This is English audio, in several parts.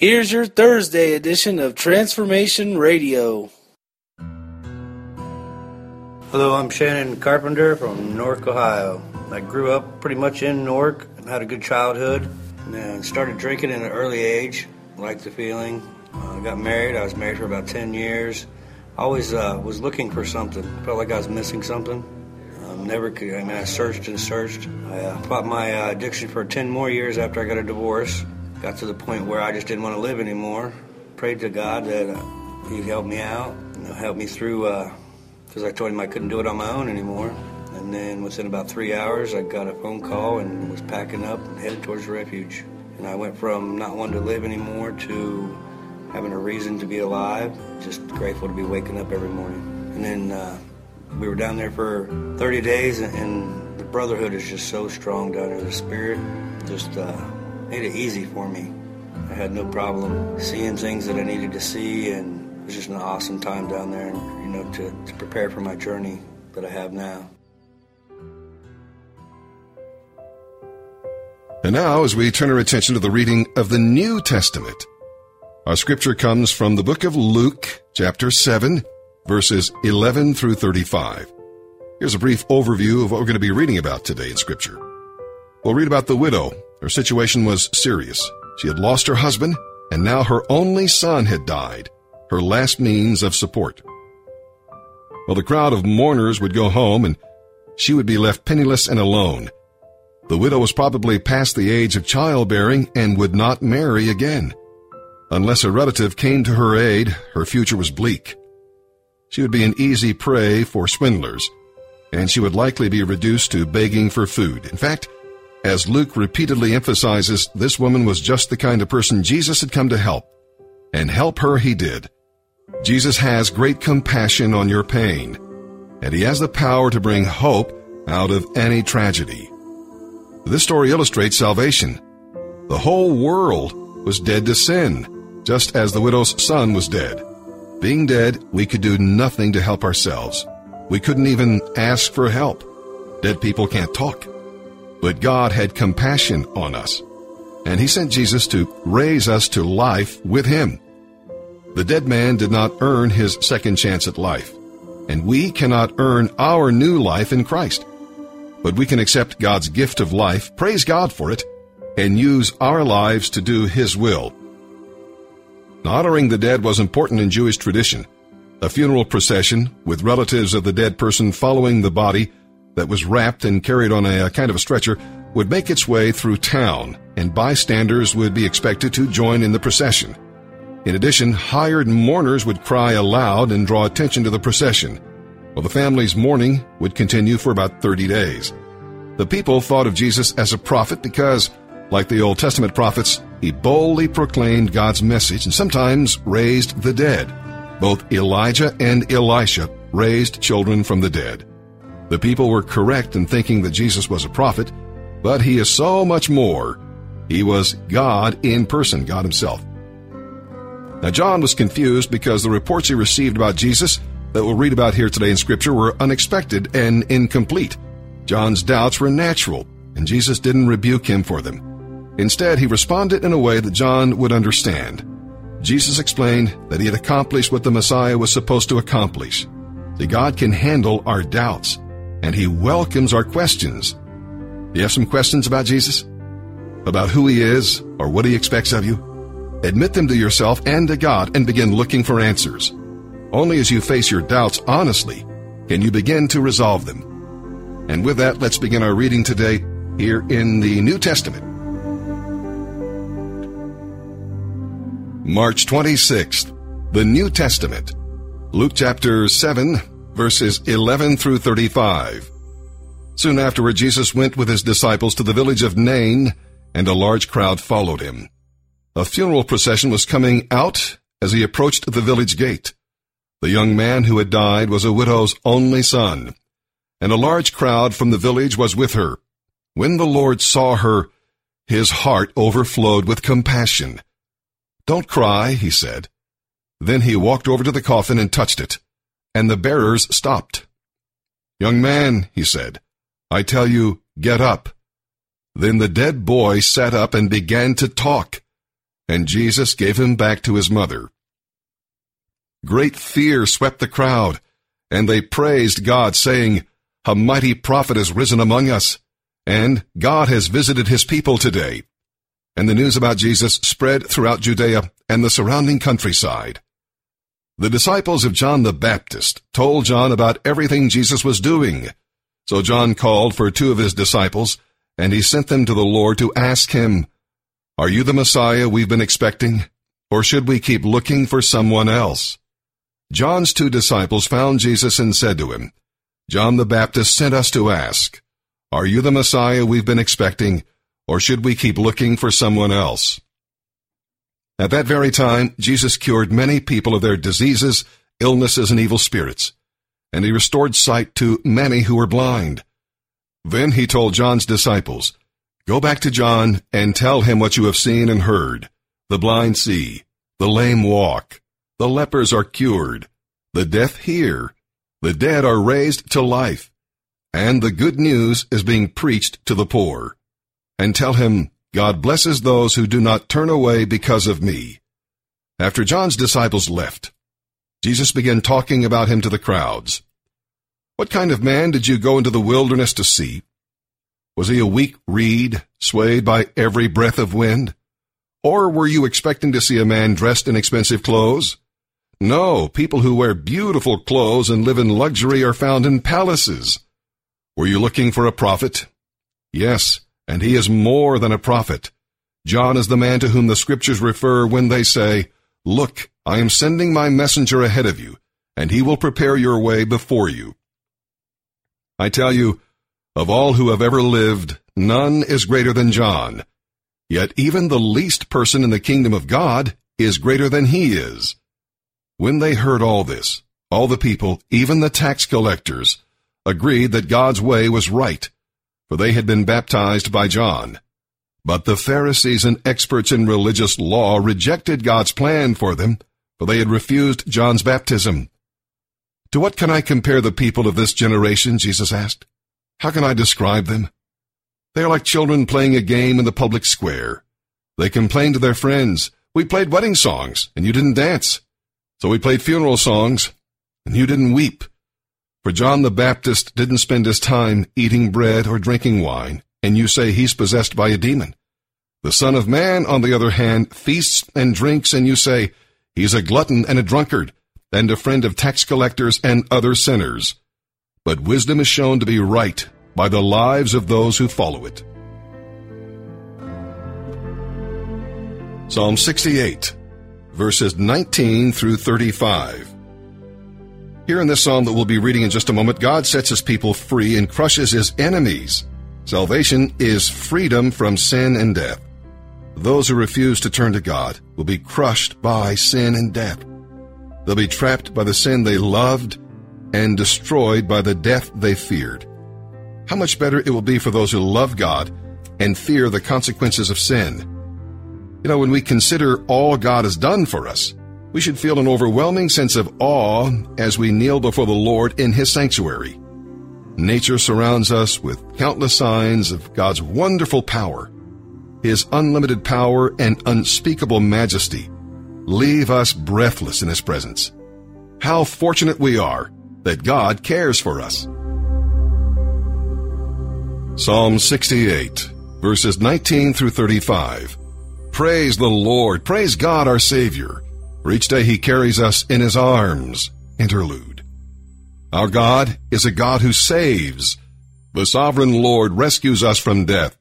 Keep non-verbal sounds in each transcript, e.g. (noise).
Here's your Thursday edition of Transformation Radio. Hello, I'm Shannon Carpenter from Newark, Ohio. I grew up pretty much in Newark, and had a good childhood, and started drinking at an early age. Liked the feeling. I uh, got married. I was married for about 10 years. Always uh, was looking for something. Felt like I was missing something. Um, never could. I mean, I searched and searched. I uh, fought my uh, addiction for 10 more years after I got a divorce. Got to the point where I just didn't want to live anymore. Prayed to God that uh, He'd help me out, you know, help me through, because uh, I told Him I couldn't do it on my own anymore. And then within about three hours, I got a phone call and was packing up and headed towards the refuge. And I went from not wanting to live anymore to having a reason to be alive. Just grateful to be waking up every morning. And then uh, we were down there for 30 days, and the brotherhood is just so strong down there. The spirit just uh, made it easy for me. I had no problem seeing things that I needed to see, and it was just an awesome time down there, and you know, to, to prepare for my journey that I have now. And now, as we turn our attention to the reading of the New Testament, our scripture comes from the book of Luke, chapter 7, verses 11 through 35. Here's a brief overview of what we're going to be reading about today in scripture. We'll read about the widow. Her situation was serious. She had lost her husband, and now her only son had died, her last means of support. Well, the crowd of mourners would go home, and she would be left penniless and alone. The widow was probably past the age of childbearing and would not marry again. Unless a relative came to her aid, her future was bleak. She would be an easy prey for swindlers, and she would likely be reduced to begging for food. In fact, as Luke repeatedly emphasizes, this woman was just the kind of person Jesus had come to help. And help her he did. Jesus has great compassion on your pain, and he has the power to bring hope out of any tragedy. This story illustrates salvation. The whole world was dead to sin just as the widow's son was dead. Being dead, we could do nothing to help ourselves. We couldn't even ask for help. Dead people can't talk. But God had compassion on us, and He sent Jesus to raise us to life with Him. The dead man did not earn his second chance at life, and we cannot earn our new life in Christ. But we can accept God's gift of life, praise God for it, and use our lives to do His will Honoring the dead was important in Jewish tradition. A funeral procession, with relatives of the dead person following the body that was wrapped and carried on a, a kind of a stretcher, would make its way through town, and bystanders would be expected to join in the procession. In addition, hired mourners would cry aloud and draw attention to the procession, while the family's mourning would continue for about 30 days. The people thought of Jesus as a prophet because, like the Old Testament prophets, he boldly proclaimed God's message and sometimes raised the dead. Both Elijah and Elisha raised children from the dead. The people were correct in thinking that Jesus was a prophet, but he is so much more. He was God in person, God himself. Now, John was confused because the reports he received about Jesus that we'll read about here today in Scripture were unexpected and incomplete. John's doubts were natural, and Jesus didn't rebuke him for them. Instead, he responded in a way that John would understand. Jesus explained that he had accomplished what the Messiah was supposed to accomplish. That God can handle our doubts, and he welcomes our questions. You have some questions about Jesus? About who he is or what he expects of you? Admit them to yourself and to God and begin looking for answers. Only as you face your doubts honestly can you begin to resolve them. And with that, let's begin our reading today here in the New Testament. March 26th, the New Testament, Luke chapter 7, verses 11 through 35. Soon afterward, Jesus went with his disciples to the village of Nain, and a large crowd followed him. A funeral procession was coming out as he approached the village gate. The young man who had died was a widow's only son, and a large crowd from the village was with her. When the Lord saw her, his heart overflowed with compassion don't cry, he said. Then he walked over to the coffin and touched it, and the bearers stopped. Young man, he said, I tell you, get up. Then the dead boy sat up and began to talk, and Jesus gave him back to his mother. Great fear swept the crowd, and they praised God, saying, A mighty prophet has risen among us, and God has visited his people today. And the news about Jesus spread throughout Judea and the surrounding countryside. The disciples of John the Baptist told John about everything Jesus was doing. So John called for two of his disciples, and he sent them to the Lord to ask him, Are you the Messiah we've been expecting? Or should we keep looking for someone else? John's two disciples found Jesus and said to him, John the Baptist sent us to ask, Are you the Messiah we've been expecting, or should we keep looking for someone else? At that very time, Jesus cured many people of their diseases, illnesses, and evil spirits, and he restored sight to many who were blind. Then he told John's disciples, Go back to John and tell him what you have seen and heard. The blind see, the lame walk, the lepers are cured, the deaf hear, the dead are raised to life, and the good news is being preached to the poor. And tell him, God blesses those who do not turn away because of me. After John's disciples left, Jesus began talking about him to the crowds. What kind of man did you go into the wilderness to see? Was he a weak reed, swayed by every breath of wind? Or were you expecting to see a man dressed in expensive clothes? No, people who wear beautiful clothes and live in luxury are found in palaces. Were you looking for a prophet? Yes, and he is more than a prophet. John is the man to whom the scriptures refer when they say, Look, I am sending my messenger ahead of you, and he will prepare your way before you. I tell you, of all who have ever lived, none is greater than John. Yet even the least person in the kingdom of God is greater than he is. When they heard all this, all the people, even the tax collectors, agreed that God's way was right, for they had been baptized by John. But the Pharisees and experts in religious law rejected God's plan for them, for they had refused John's baptism. To what can I compare the people of this generation? Jesus asked. How can I describe them? They are like children playing a game in the public square. They complain to their friends, We played wedding songs, and you didn't dance. So we played funeral songs, and you didn't weep. For John the Baptist didn't spend his time eating bread or drinking wine, and you say he's possessed by a demon. The Son of Man, on the other hand, feasts and drinks, and you say he's a glutton and a drunkard, and a friend of tax collectors and other sinners. But wisdom is shown to be right by the lives of those who follow it. Psalm 68 verses 19 through 35. Here in this psalm that we'll be reading in just a moment, God sets his people free and crushes his enemies. Salvation is freedom from sin and death. Those who refuse to turn to God will be crushed by sin and death. They'll be trapped by the sin they loved and destroyed by the death they feared. How much better it will be for those who love God and fear the consequences of sin you know, when we consider all God has done for us, we should feel an overwhelming sense of awe as we kneel before the Lord in His sanctuary. Nature surrounds us with countless signs of God's wonderful power. His unlimited power and unspeakable majesty leave us breathless in His presence. How fortunate we are that God cares for us. Psalm 68, verses 19 through 35. Praise the Lord. Praise God our Savior. For each day He carries us in His arms. Interlude. Our God is a God who saves. The sovereign Lord rescues us from death.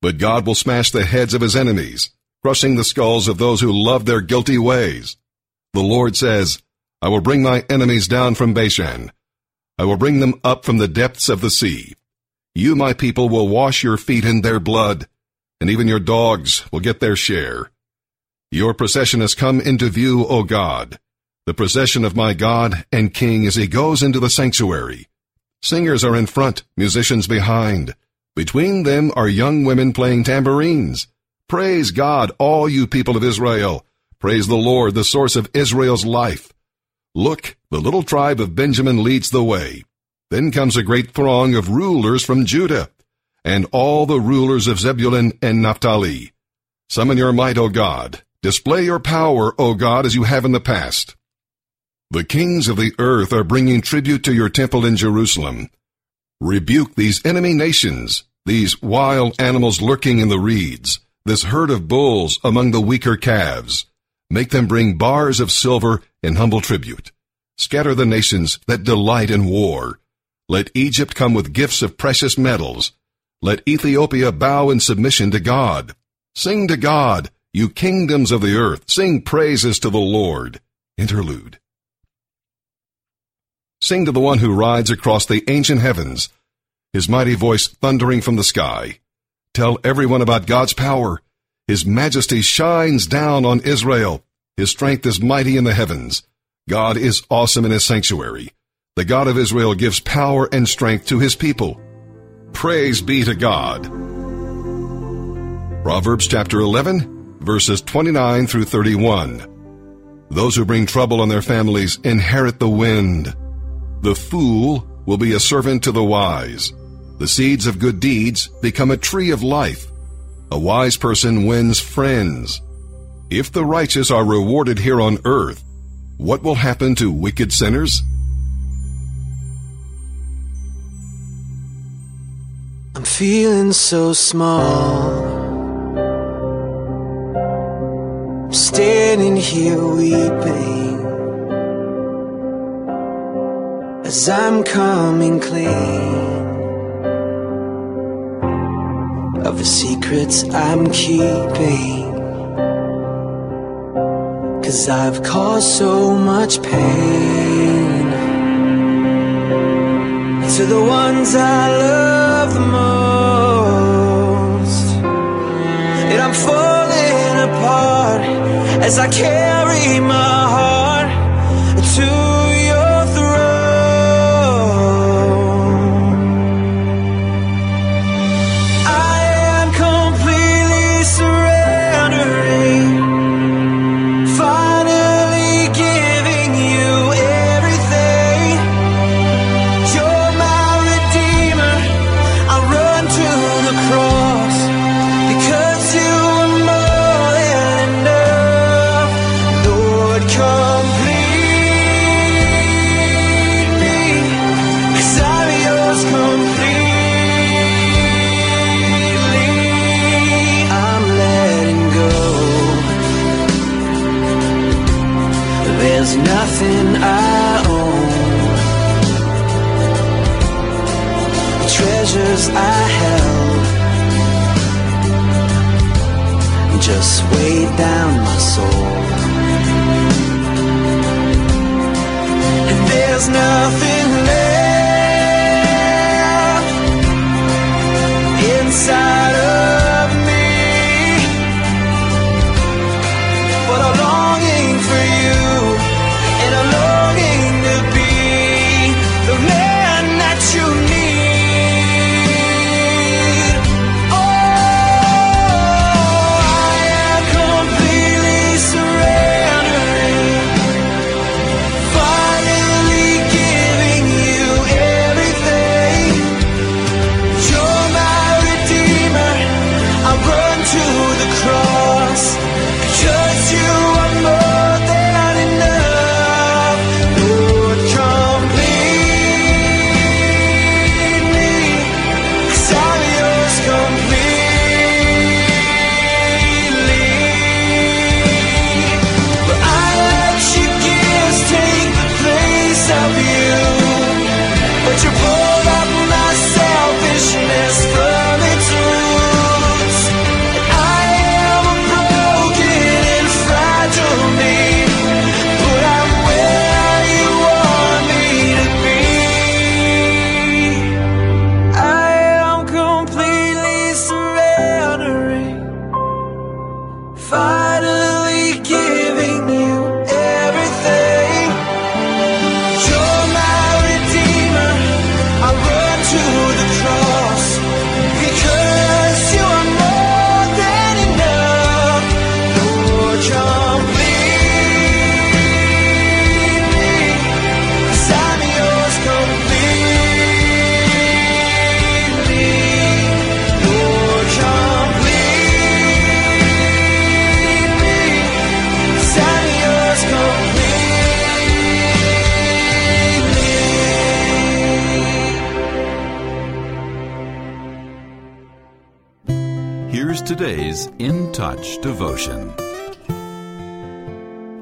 But God will smash the heads of His enemies, crushing the skulls of those who love their guilty ways. The Lord says, I will bring my enemies down from Bashan. I will bring them up from the depths of the sea. You, my people, will wash your feet in their blood and even your dogs will get their share. Your procession has come into view, O God, the procession of my God and King as he goes into the sanctuary. Singers are in front, musicians behind. Between them are young women playing tambourines. Praise God, all you people of Israel. Praise the Lord, the source of Israel's life. Look, the little tribe of Benjamin leads the way. Then comes a great throng of rulers from Judah and all the rulers of Zebulun and Naphtali. Summon your might, O God. Display your power, O God, as you have in the past. The kings of the earth are bringing tribute to your temple in Jerusalem. Rebuke these enemy nations, these wild animals lurking in the reeds, this herd of bulls among the weaker calves. Make them bring bars of silver in humble tribute. Scatter the nations that delight in war. Let Egypt come with gifts of precious metals. Let Ethiopia bow in submission to God. Sing to God, you kingdoms of the earth. Sing praises to the Lord. Interlude. Sing to the one who rides across the ancient heavens, his mighty voice thundering from the sky. Tell everyone about God's power. His majesty shines down on Israel. His strength is mighty in the heavens. God is awesome in his sanctuary. The God of Israel gives power and strength to his people. Praise be to God. Proverbs chapter 11, verses 29 through 31. Those who bring trouble on their families inherit the wind. The fool will be a servant to the wise. The seeds of good deeds become a tree of life. A wise person wins friends. If the righteous are rewarded here on earth, what will happen to wicked sinners? I'm feeling so small. Standing here weeping as I'm coming clean of the secrets I'm keeping. Cause I've caused so much pain to the ones I love the most. And I'm apart as I carry my heart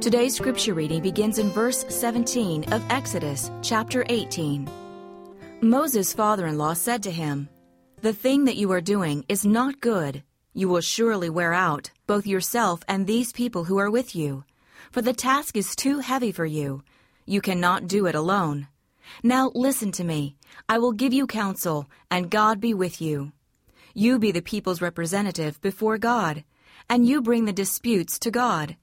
Today's scripture reading begins in verse 17 of Exodus chapter 18. Moses' father in law said to him, The thing that you are doing is not good. You will surely wear out both yourself and these people who are with you, for the task is too heavy for you. You cannot do it alone. Now listen to me. I will give you counsel, and God be with you. You be the people's representative before God, and you bring the disputes to God.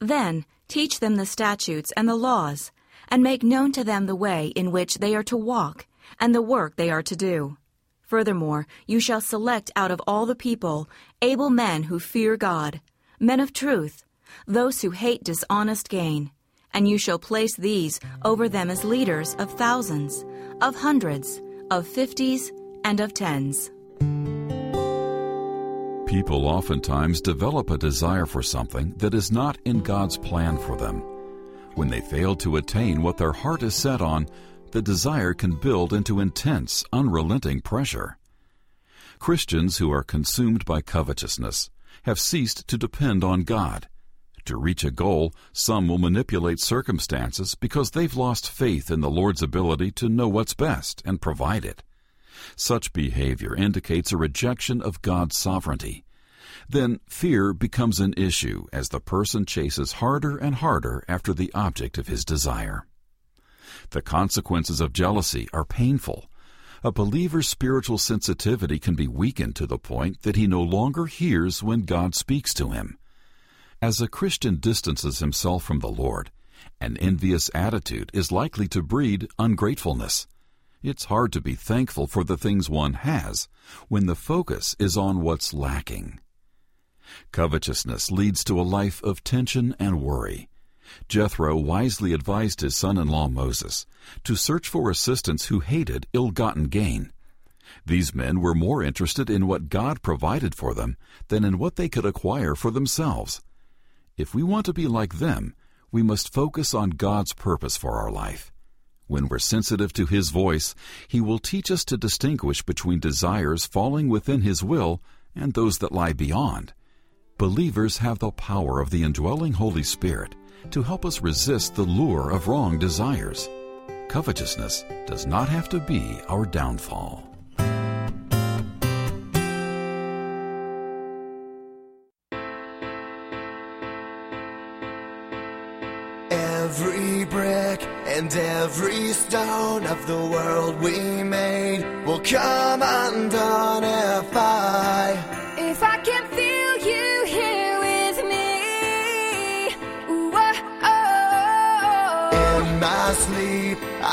Then teach them the statutes and the laws, and make known to them the way in which they are to walk, and the work they are to do. Furthermore, you shall select out of all the people able men who fear God, men of truth, those who hate dishonest gain, and you shall place these over them as leaders of thousands, of hundreds, of fifties, and of tens. People oftentimes develop a desire for something that is not in God's plan for them. When they fail to attain what their heart is set on, the desire can build into intense, unrelenting pressure. Christians who are consumed by covetousness have ceased to depend on God. To reach a goal, some will manipulate circumstances because they've lost faith in the Lord's ability to know what's best and provide it. Such behavior indicates a rejection of God's sovereignty. Then fear becomes an issue as the person chases harder and harder after the object of his desire. The consequences of jealousy are painful. A believer's spiritual sensitivity can be weakened to the point that he no longer hears when God speaks to him. As a Christian distances himself from the Lord, an envious attitude is likely to breed ungratefulness. It's hard to be thankful for the things one has when the focus is on what's lacking. Covetousness leads to a life of tension and worry. Jethro wisely advised his son in law Moses to search for assistants who hated ill gotten gain. These men were more interested in what God provided for them than in what they could acquire for themselves. If we want to be like them, we must focus on God's purpose for our life. When we're sensitive to His voice, He will teach us to distinguish between desires falling within His will and those that lie beyond. Believers have the power of the indwelling Holy Spirit to help us resist the lure of wrong desires. Covetousness does not have to be our downfall. Every brick and every stone of the world we made will come undone if I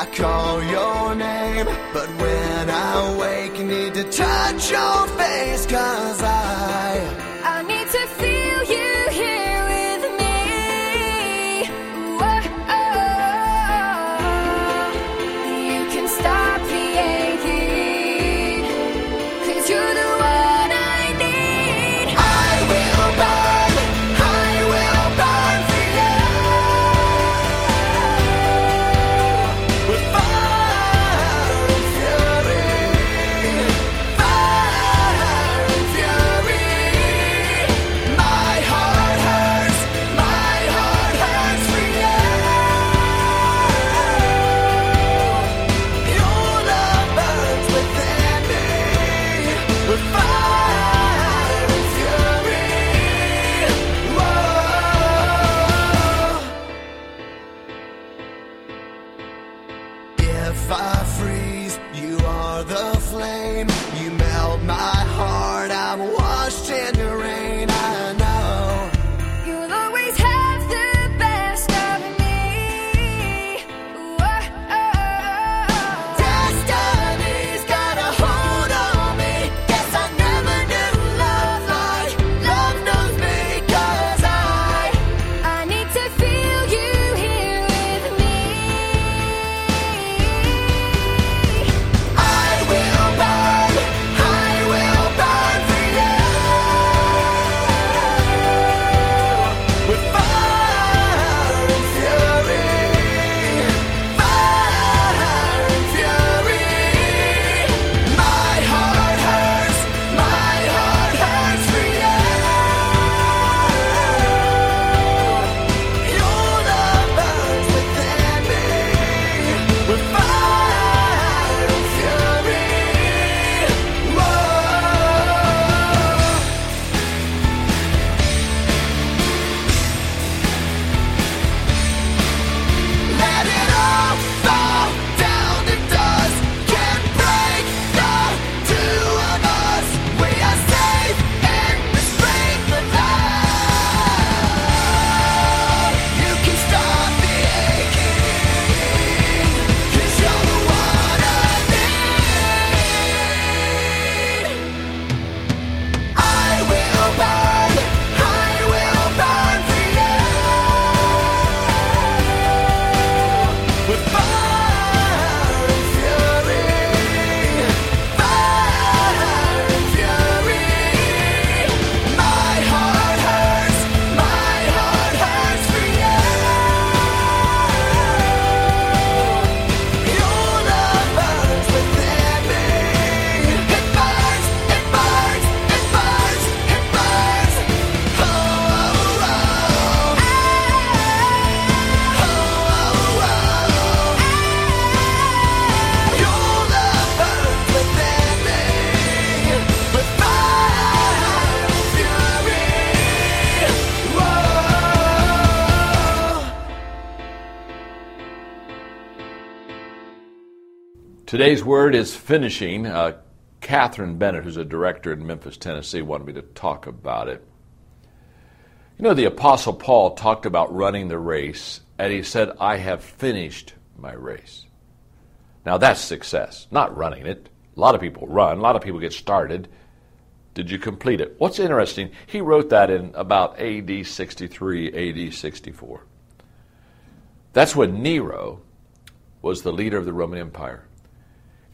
I call your name. But when I wake, need to touch your face, cause I. Today's word is finishing. Uh, Catherine Bennett, who's a director in Memphis, Tennessee, wanted me to talk about it. You know, the Apostle Paul talked about running the race, and he said, I have finished my race. Now, that's success, not running it. A lot of people run, a lot of people get started. Did you complete it? What's interesting, he wrote that in about AD 63, AD 64. That's when Nero was the leader of the Roman Empire.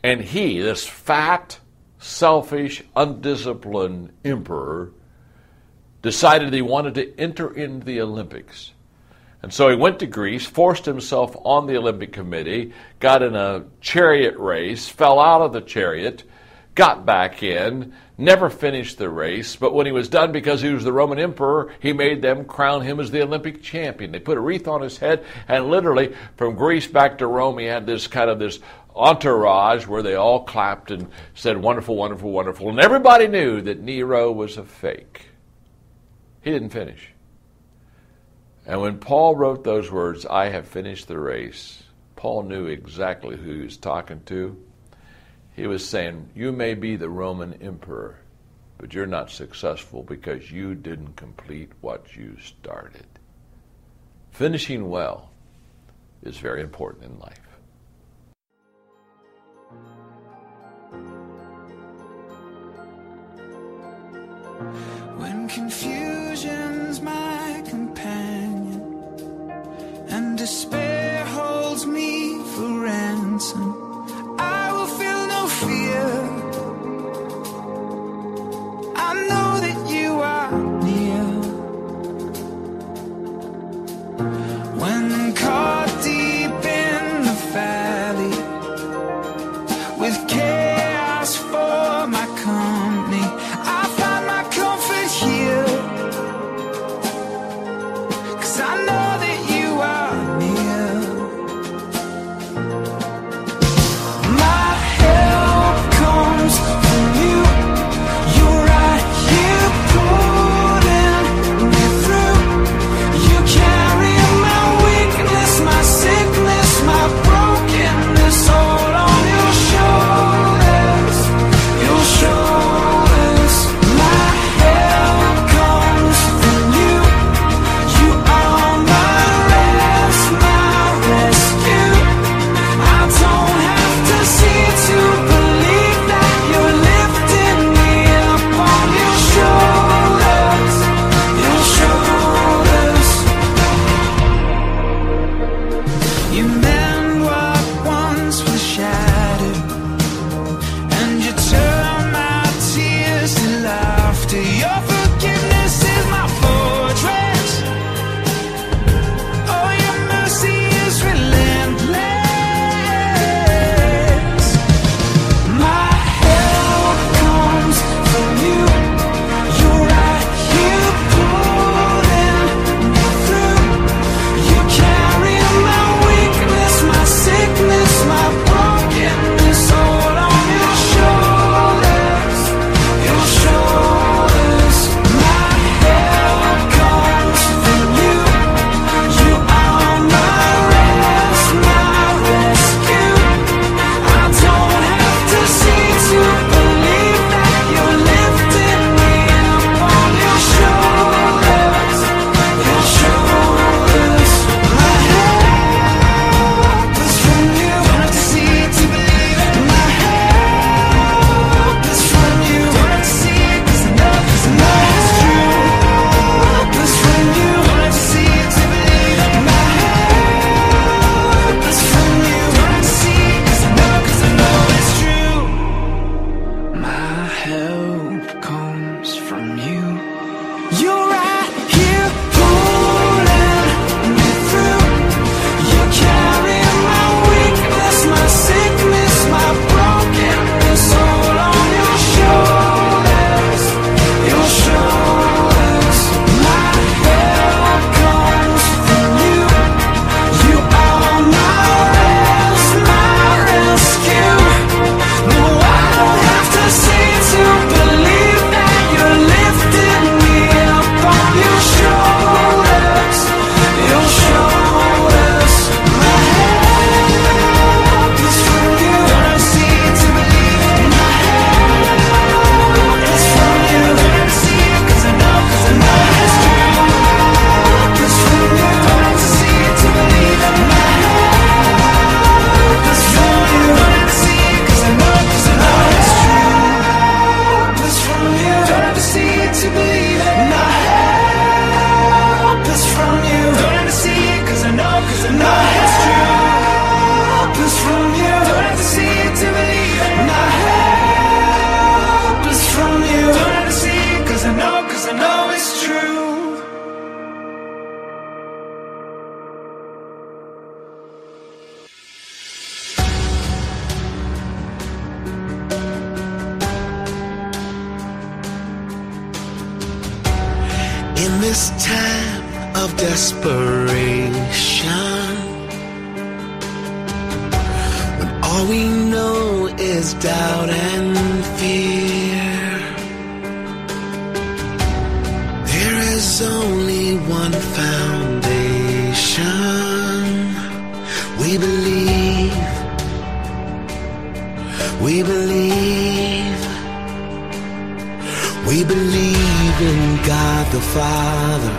And he, this fat, selfish, undisciplined emperor, decided he wanted to enter into the Olympics. And so he went to Greece, forced himself on the Olympic Committee, got in a chariot race, fell out of the chariot, got back in, never finished the race, but when he was done, because he was the Roman emperor, he made them crown him as the Olympic champion. They put a wreath on his head, and literally from Greece back to Rome, he had this kind of this entourage where they all clapped and said, Wonderful, wonderful, wonderful. And everybody knew that Nero was a fake. He didn't finish. And when Paul wrote those words, I have finished the race, Paul knew exactly who he was talking to. He was saying, You may be the Roman emperor, but you're not successful because you didn't complete what you started. Finishing well is very important in life. When confusion's my companion and despair holds me for ransom, desperation, when all we know is doubt and fear, there is only one foundation. We believe, we believe, we believe in God the Father.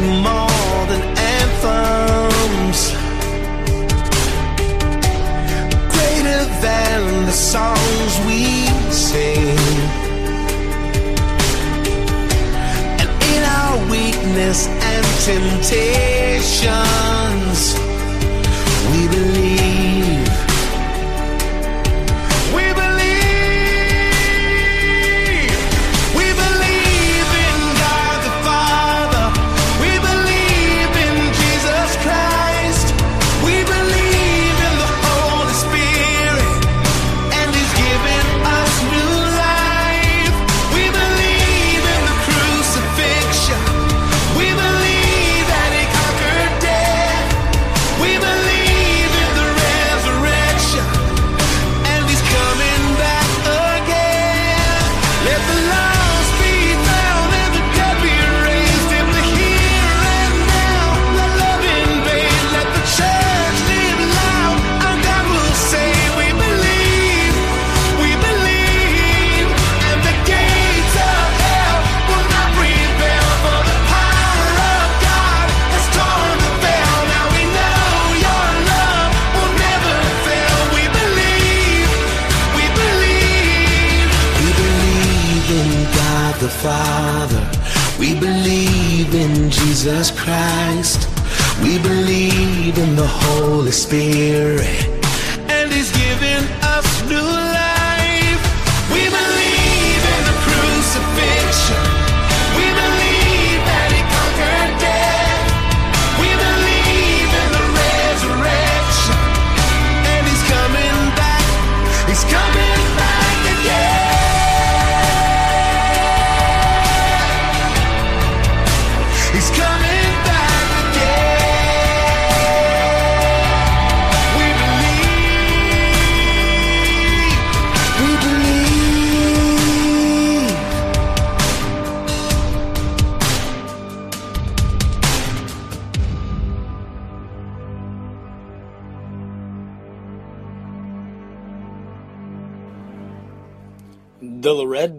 more than anthems, greater than the songs we sing. And in our weakness and temptations,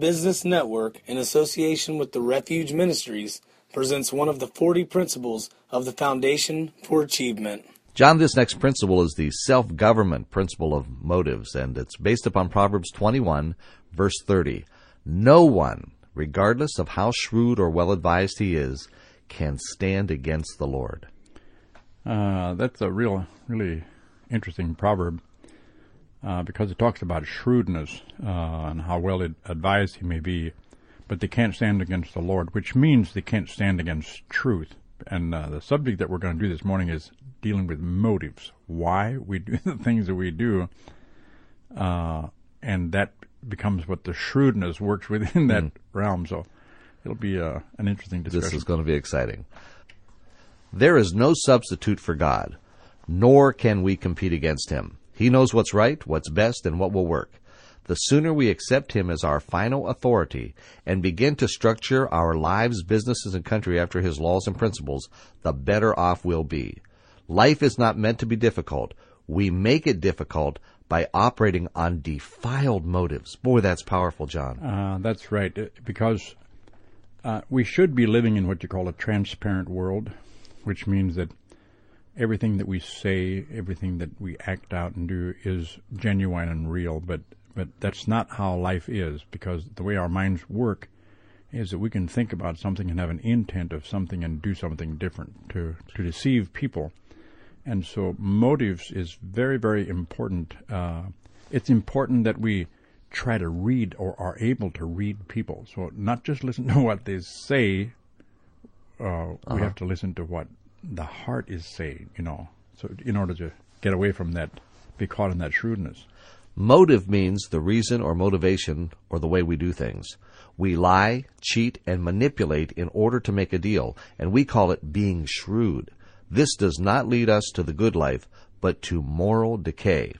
Business Network, in association with the Refuge Ministries, presents one of the 40 principles of the Foundation for Achievement. John, this next principle is the self government principle of motives, and it's based upon Proverbs 21, verse 30. No one, regardless of how shrewd or well advised he is, can stand against the Lord. Uh, that's a real, really interesting proverb uh, because it talks about shrewdness uh, and how well ad- advised he may be, but they can't stand against the Lord, which means they can't stand against truth. And uh, the subject that we're going to do this morning is dealing with motives, why we do (laughs) the things that we do, uh, and that becomes what the shrewdness works within that realm. So it'll be uh, an interesting discussion. This is going to be exciting. There is no substitute for God, nor can we compete against him. He knows what's right, what's best, and what will work. The sooner we accept him as our final authority and begin to structure our lives, businesses, and country after his laws and principles, the better off we'll be. Life is not meant to be difficult. We make it difficult by operating on defiled motives. Boy, that's powerful, John. Uh, that's right, uh, because uh, we should be living in what you call a transparent world, which means that everything that we say, everything that we act out and do is genuine and real. But but that's not how life is, because the way our minds work is that we can think about something and have an intent of something and do something different to to deceive people. And so motives is very very important. Uh, it's important that we try to read or are able to read people. So not just listen (laughs) to what they say. Uh, We Uh-huh. have to listen to what the heart is saying. You know, so in order to get away from that, be caught in that shrewdness. Motive means the reason or motivation or the way we do things. We lie, cheat, and manipulate in order to make a deal, and we call it being shrewd. This does not lead us to the good life, but to moral decay.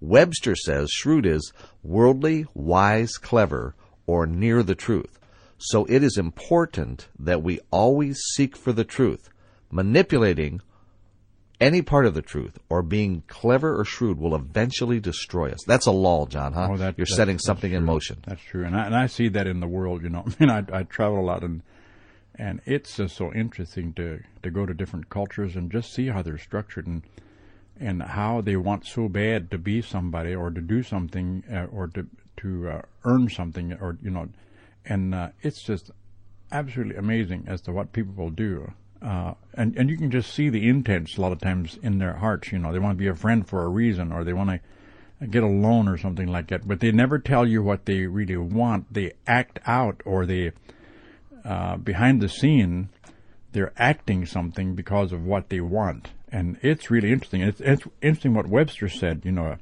Webster says shrewd is worldly, wise, clever, or near the truth. So it is important that we always seek for the truth. Manipulating any part of the truth or being clever or shrewd will eventually destroy us. That's a law, John, huh? Oh, that- You're setting something in motion. That's true, and I, and I see that in the world. You know, (laughs) I mean, I, I travel a lot, and and it's just so interesting to to go to different cultures and just see how they're structured and and how they want so bad to be somebody or to do something uh, or to to uh, earn something or you know, and uh, it's just absolutely amazing as to what people will do. Uh, and and you can just see the intents a lot of times in their hearts. You know, they want to be a friend for a reason, or they want to get a loan or something like that. But they never tell you what they really want. They act out, or they uh, behind the scene, they're acting something because of what they want, and it's really interesting. It's, it's interesting what Webster said. You know,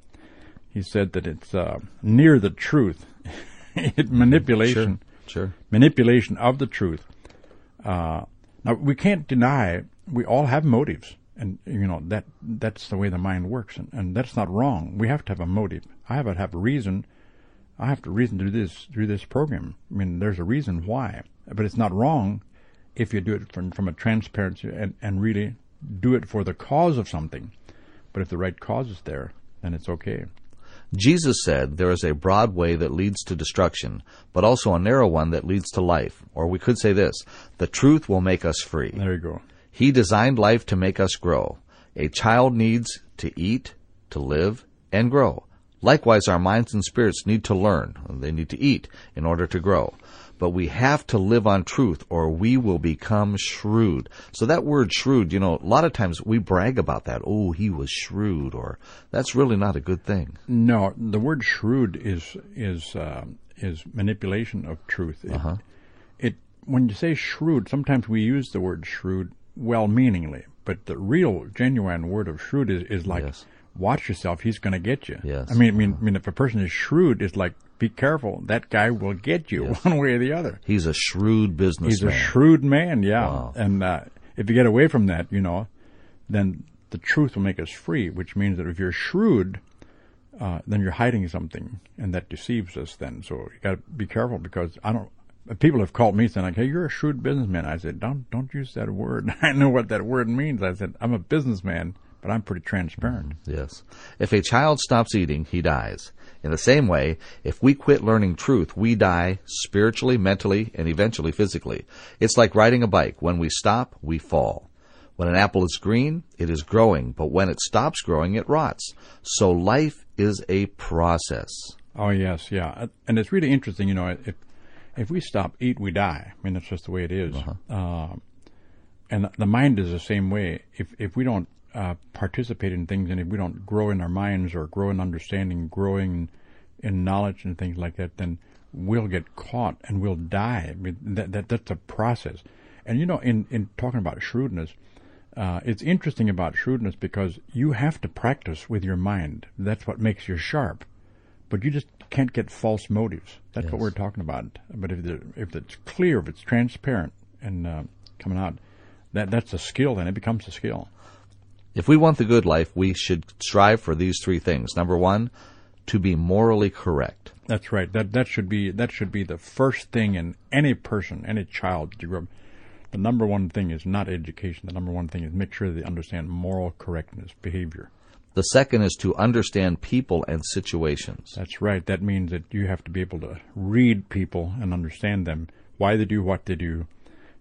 he said that it's uh, near the truth, (laughs) it manipulation, Sure. manipulation of the truth. Uh, now we can't deny we all have motives, and you know that that's the way the mind works, and, and that's not wrong. We have to have a motive. I have to have a reason. I have to reason to do this do this program. I mean, there's a reason why, but it's not wrong if you do it from from a transparency and and really do it for the cause of something. But if the right cause is there, then it's okay. Jesus said there is a broad way that leads to destruction, but also a narrow one that leads to life. Or we could say this the truth will make us free. There you go. He designed life to make us grow. A child needs to eat, to live, and grow. Likewise, our minds and spirits need to learn. They need to eat in order to grow. But we have to live on truth or we will become shrewd. So that word shrewd, you know, a lot of times we brag about that. Oh, he was shrewd or that's really not a good thing. No, the word shrewd is is uh, is manipulation of truth. It, Uh-huh. it when you say shrewd, sometimes we use the word shrewd well-meaningly, but the real, genuine word of shrewd is, is like, Yes. watch yourself, he's going to get you. Yes. I mean, I mean, I mean, if a person is shrewd, it's like, be careful, that guy will get you one way or the other. He's a shrewd businessman. He's a shrewd man, yeah. Wow. And uh, if you get away from that, you know, then the truth will make us free, which means that if you're shrewd, uh, then you're hiding something, and that deceives us. Then, so you got to be careful because I don't. People have called me saying like, "Hey, you're a shrewd businessman." I said, "Don't don't use that word. (laughs) I know what that word means." I said, "I'm a businessman, but I'm pretty transparent." Mm-hmm. Yes. If a child stops eating, he dies. In the same way, if we quit learning truth, we die spiritually, mentally, and eventually physically. It's like riding a bike. When we stop, we fall. When an apple is green, it is growing, but when it stops growing, it rots. So life is a process. Oh yes, yeah, uh, and it's really interesting. You know, if if we stop eat, we die. I mean, that's just the way it is. Uh-huh. Uh, and the mind is the same way. If if we don't uh, participate in things, and if we don't grow in our minds or grow in understanding, growing in knowledge and things like that, then we'll get caught and we'll die. That, that that's a process. And you know, in in talking about shrewdness, uh, it's interesting about shrewdness because you have to practice with your mind. That's what makes you sharp. But you just can't get false motives. That's what we're talking about. But if the, if it's clear, if it's transparent and uh, coming out, that that's a skill. Then it becomes a skill. If we want the good life, we should strive for these three things. Number one, to be morally correct. That's right. That that should be that should be the first thing in any person, any child that you grow up. The number one thing is not education. The number one thing is make sure they understand moral correctness, behavior. The second is to understand people and situations. That's right. That means that you have to be able to read people and understand them, why they do what they do,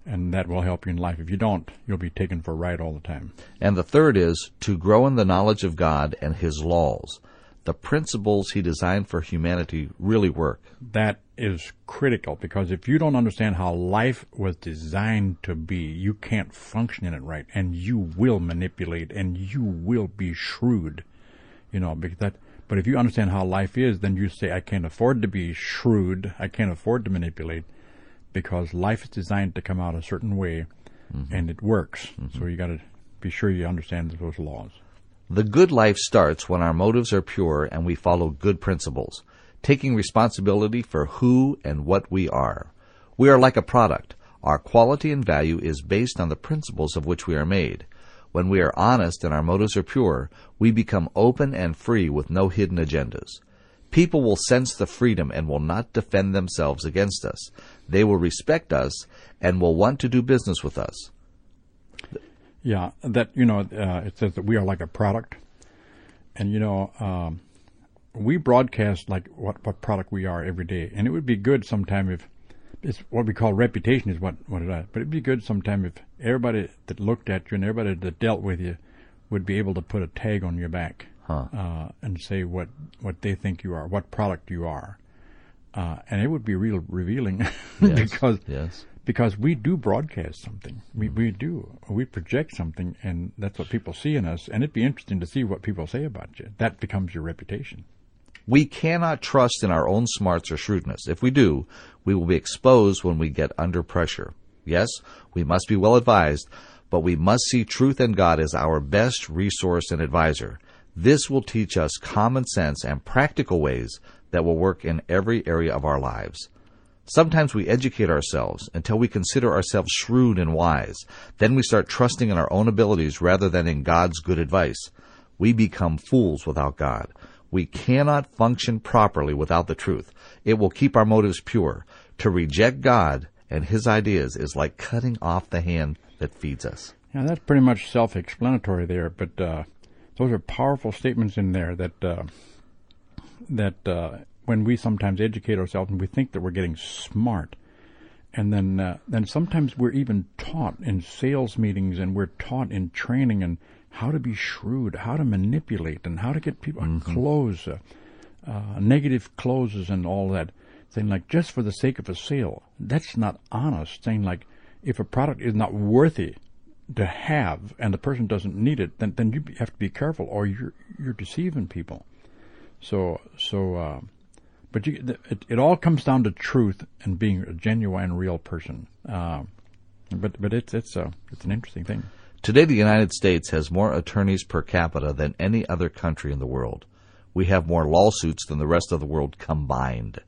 and that will help you in life. If you don't, you'll be taken for a ride all the time. And the third is to grow in the knowledge of God and His laws. the principles he designed for humanity really work. That is critical because if you don't understand how life was designed to be, you can't function in it right, and you will manipulate and you will be shrewd. You know, because that. But if you understand how life is, then you say, "I can't afford to be shrewd. I can't afford to manipulate." Because life is designed to come out a certain way mm-hmm. and it works. Mm-hmm. So you got to be sure you understand those laws. The good life starts when our motives are pure and we follow good principles, taking responsibility for who and what we are. We are like a product. Our quality and value is based on the principles of which we are made. When we are honest and our motives are pure, we become open and free with no hidden agendas. People will sense the freedom and will not defend themselves against us. They will respect us and will want to do business with us. Yeah, that you know, uh, it says that we are like a product, and you know, um, we broadcast like what what product we are every day, and it would be good sometime if it's what we call reputation is what what it is, but it'd be good sometime if everybody that looked at you and everybody that dealt with you would be able to put a tag on your back Huh. uh, and say what what they think you are, what product you are, uh, and it would be real revealing (laughs) Yes, because yes. because we do broadcast something. We we do. We project something, and that's what people see in us. And it'd be interesting to see what people say about you. That becomes your reputation. We cannot trust in our own smarts or shrewdness. If we do, we will be exposed when we get under pressure. Yes, we must be well advised, but we must see truth and God as our best resource and advisor. This will teach us common sense and practical ways that will work in every area of our lives. Sometimes we educate ourselves until we consider ourselves shrewd and wise. Then we start trusting in our own abilities rather than in God's good advice. We become fools without God. We cannot function properly without the truth. It will keep our motives pure. To reject God and His ideas is like cutting off the hand that feeds us. Yeah, that's pretty much self-explanatory there. But uh, those are powerful statements in there that uh, that uh, when we sometimes educate ourselves and we think that we're getting smart, and then uh, then sometimes we're even taught in sales meetings and we're taught in training and how to be shrewd, how to manipulate, and how to get people Mm-hmm. close, uh, uh, negative closes and all that. Saying like just for the sake of a sale, that's not honest. Saying like if a product is not worthy to have and the person doesn't need it, then then you have to be careful or you're you're deceiving people. So so, uh, but you, it, it all comes down to truth and being a genuine, real person. Uh, but but it's it's a it's an interesting thing. Today, the United States has more attorneys per capita than any other country in the world. We have more lawsuits than the rest of the world combined.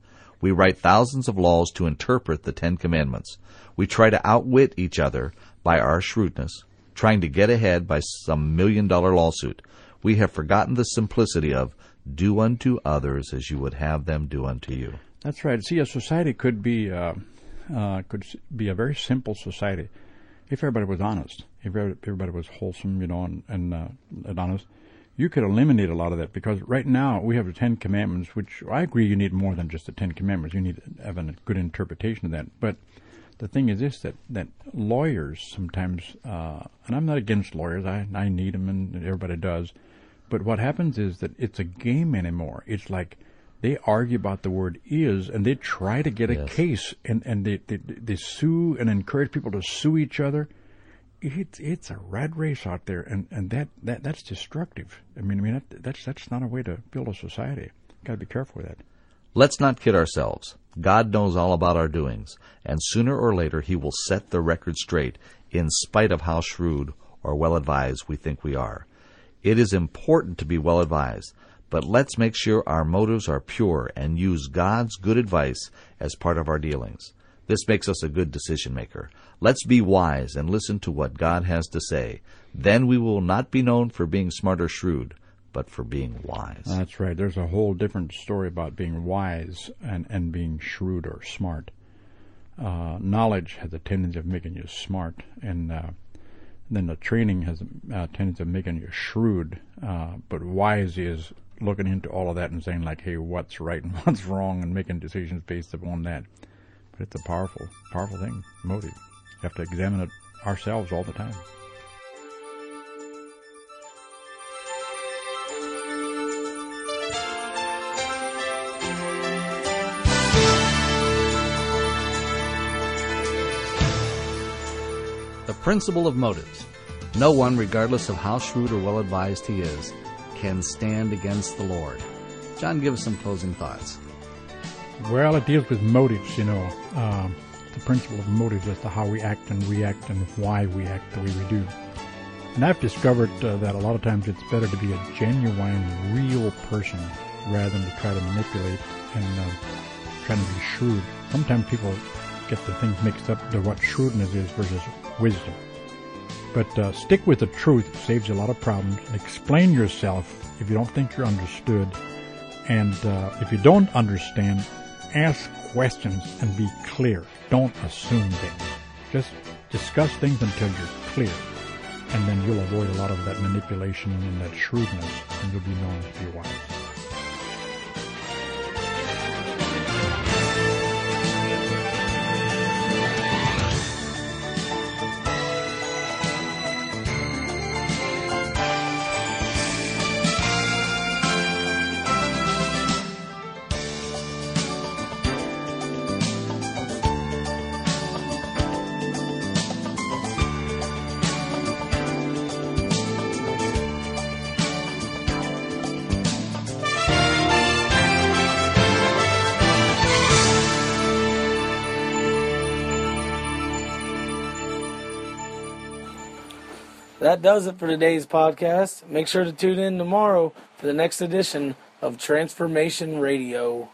We write thousands of laws to interpret the Ten Commandments. We try to outwit each other by our shrewdness, trying to get ahead by some million dollar lawsuit. We have forgotten the simplicity of do unto others as you would have them do unto you. That's right. See, a society could be uh, uh, could be a very simple society if everybody was honest. If everybody was wholesome, you know, and and, uh, and honest, you could eliminate a lot of that. Because right now we have the Ten Commandments, which I agree you need more than just the Ten Commandments. You need to have a good interpretation of that. But the thing is this: that that lawyers sometimes, uh, and I'm not against lawyers. I I need them, and everybody does. But what happens is that it's a game anymore. It's like they argue about the word is, and they try to get a case, and and they, they they sue and encourage people to sue each other. It's it's a rat race out there, and, and that, that that's destructive. I mean, I mean that, that's that's not a way to build a society. Got to be careful with that. Let's not kid ourselves. God knows all about our doings, and sooner or later He will set the record straight, in spite of how shrewd or well advised we think we are. It is important to be well advised, but let's make sure our motives are pure and use God's good advice as part of our dealings. This makes us a good decision maker. Let's be wise and listen to what God has to say. Then we will not be known for being smart or shrewd, but for being wise. That's right. There's a whole different story about being wise and, and being shrewd or smart. Uh, knowledge has a tendency of making you smart, and uh, then the training has a tendency of making you shrewd. Uh, but wise is looking into all of that and saying like, "Hey, what's right and (laughs) what's wrong," and making decisions based upon that. But it's a powerful, powerful thing. Motive. You have to examine it ourselves all the time. Principle of motives. No one, regardless of how shrewd or well advised he is, can stand against the Lord. John, give us some closing thoughts. Well, it deals with motives, you know, um, the principle of motives as to how we act and react and why we act the way we do. And I've discovered uh, that a lot of times it's better to be a genuine, real person rather than to try to manipulate and uh, trying to be shrewd. Sometimes people get the things mixed up to what shrewdness is versus wisdom. But uh, stick with the truth saves you a lot of problems. And explain yourself if you don't think you're understood. And uh, if you don't understand, ask questions and be clear. Don't assume things. Just discuss things until you're clear. And then you'll avoid a lot of that manipulation and that shrewdness, and you'll be known to be wise. That does it for today's podcast. Make sure to tune in tomorrow for the next edition of Transformation Radio.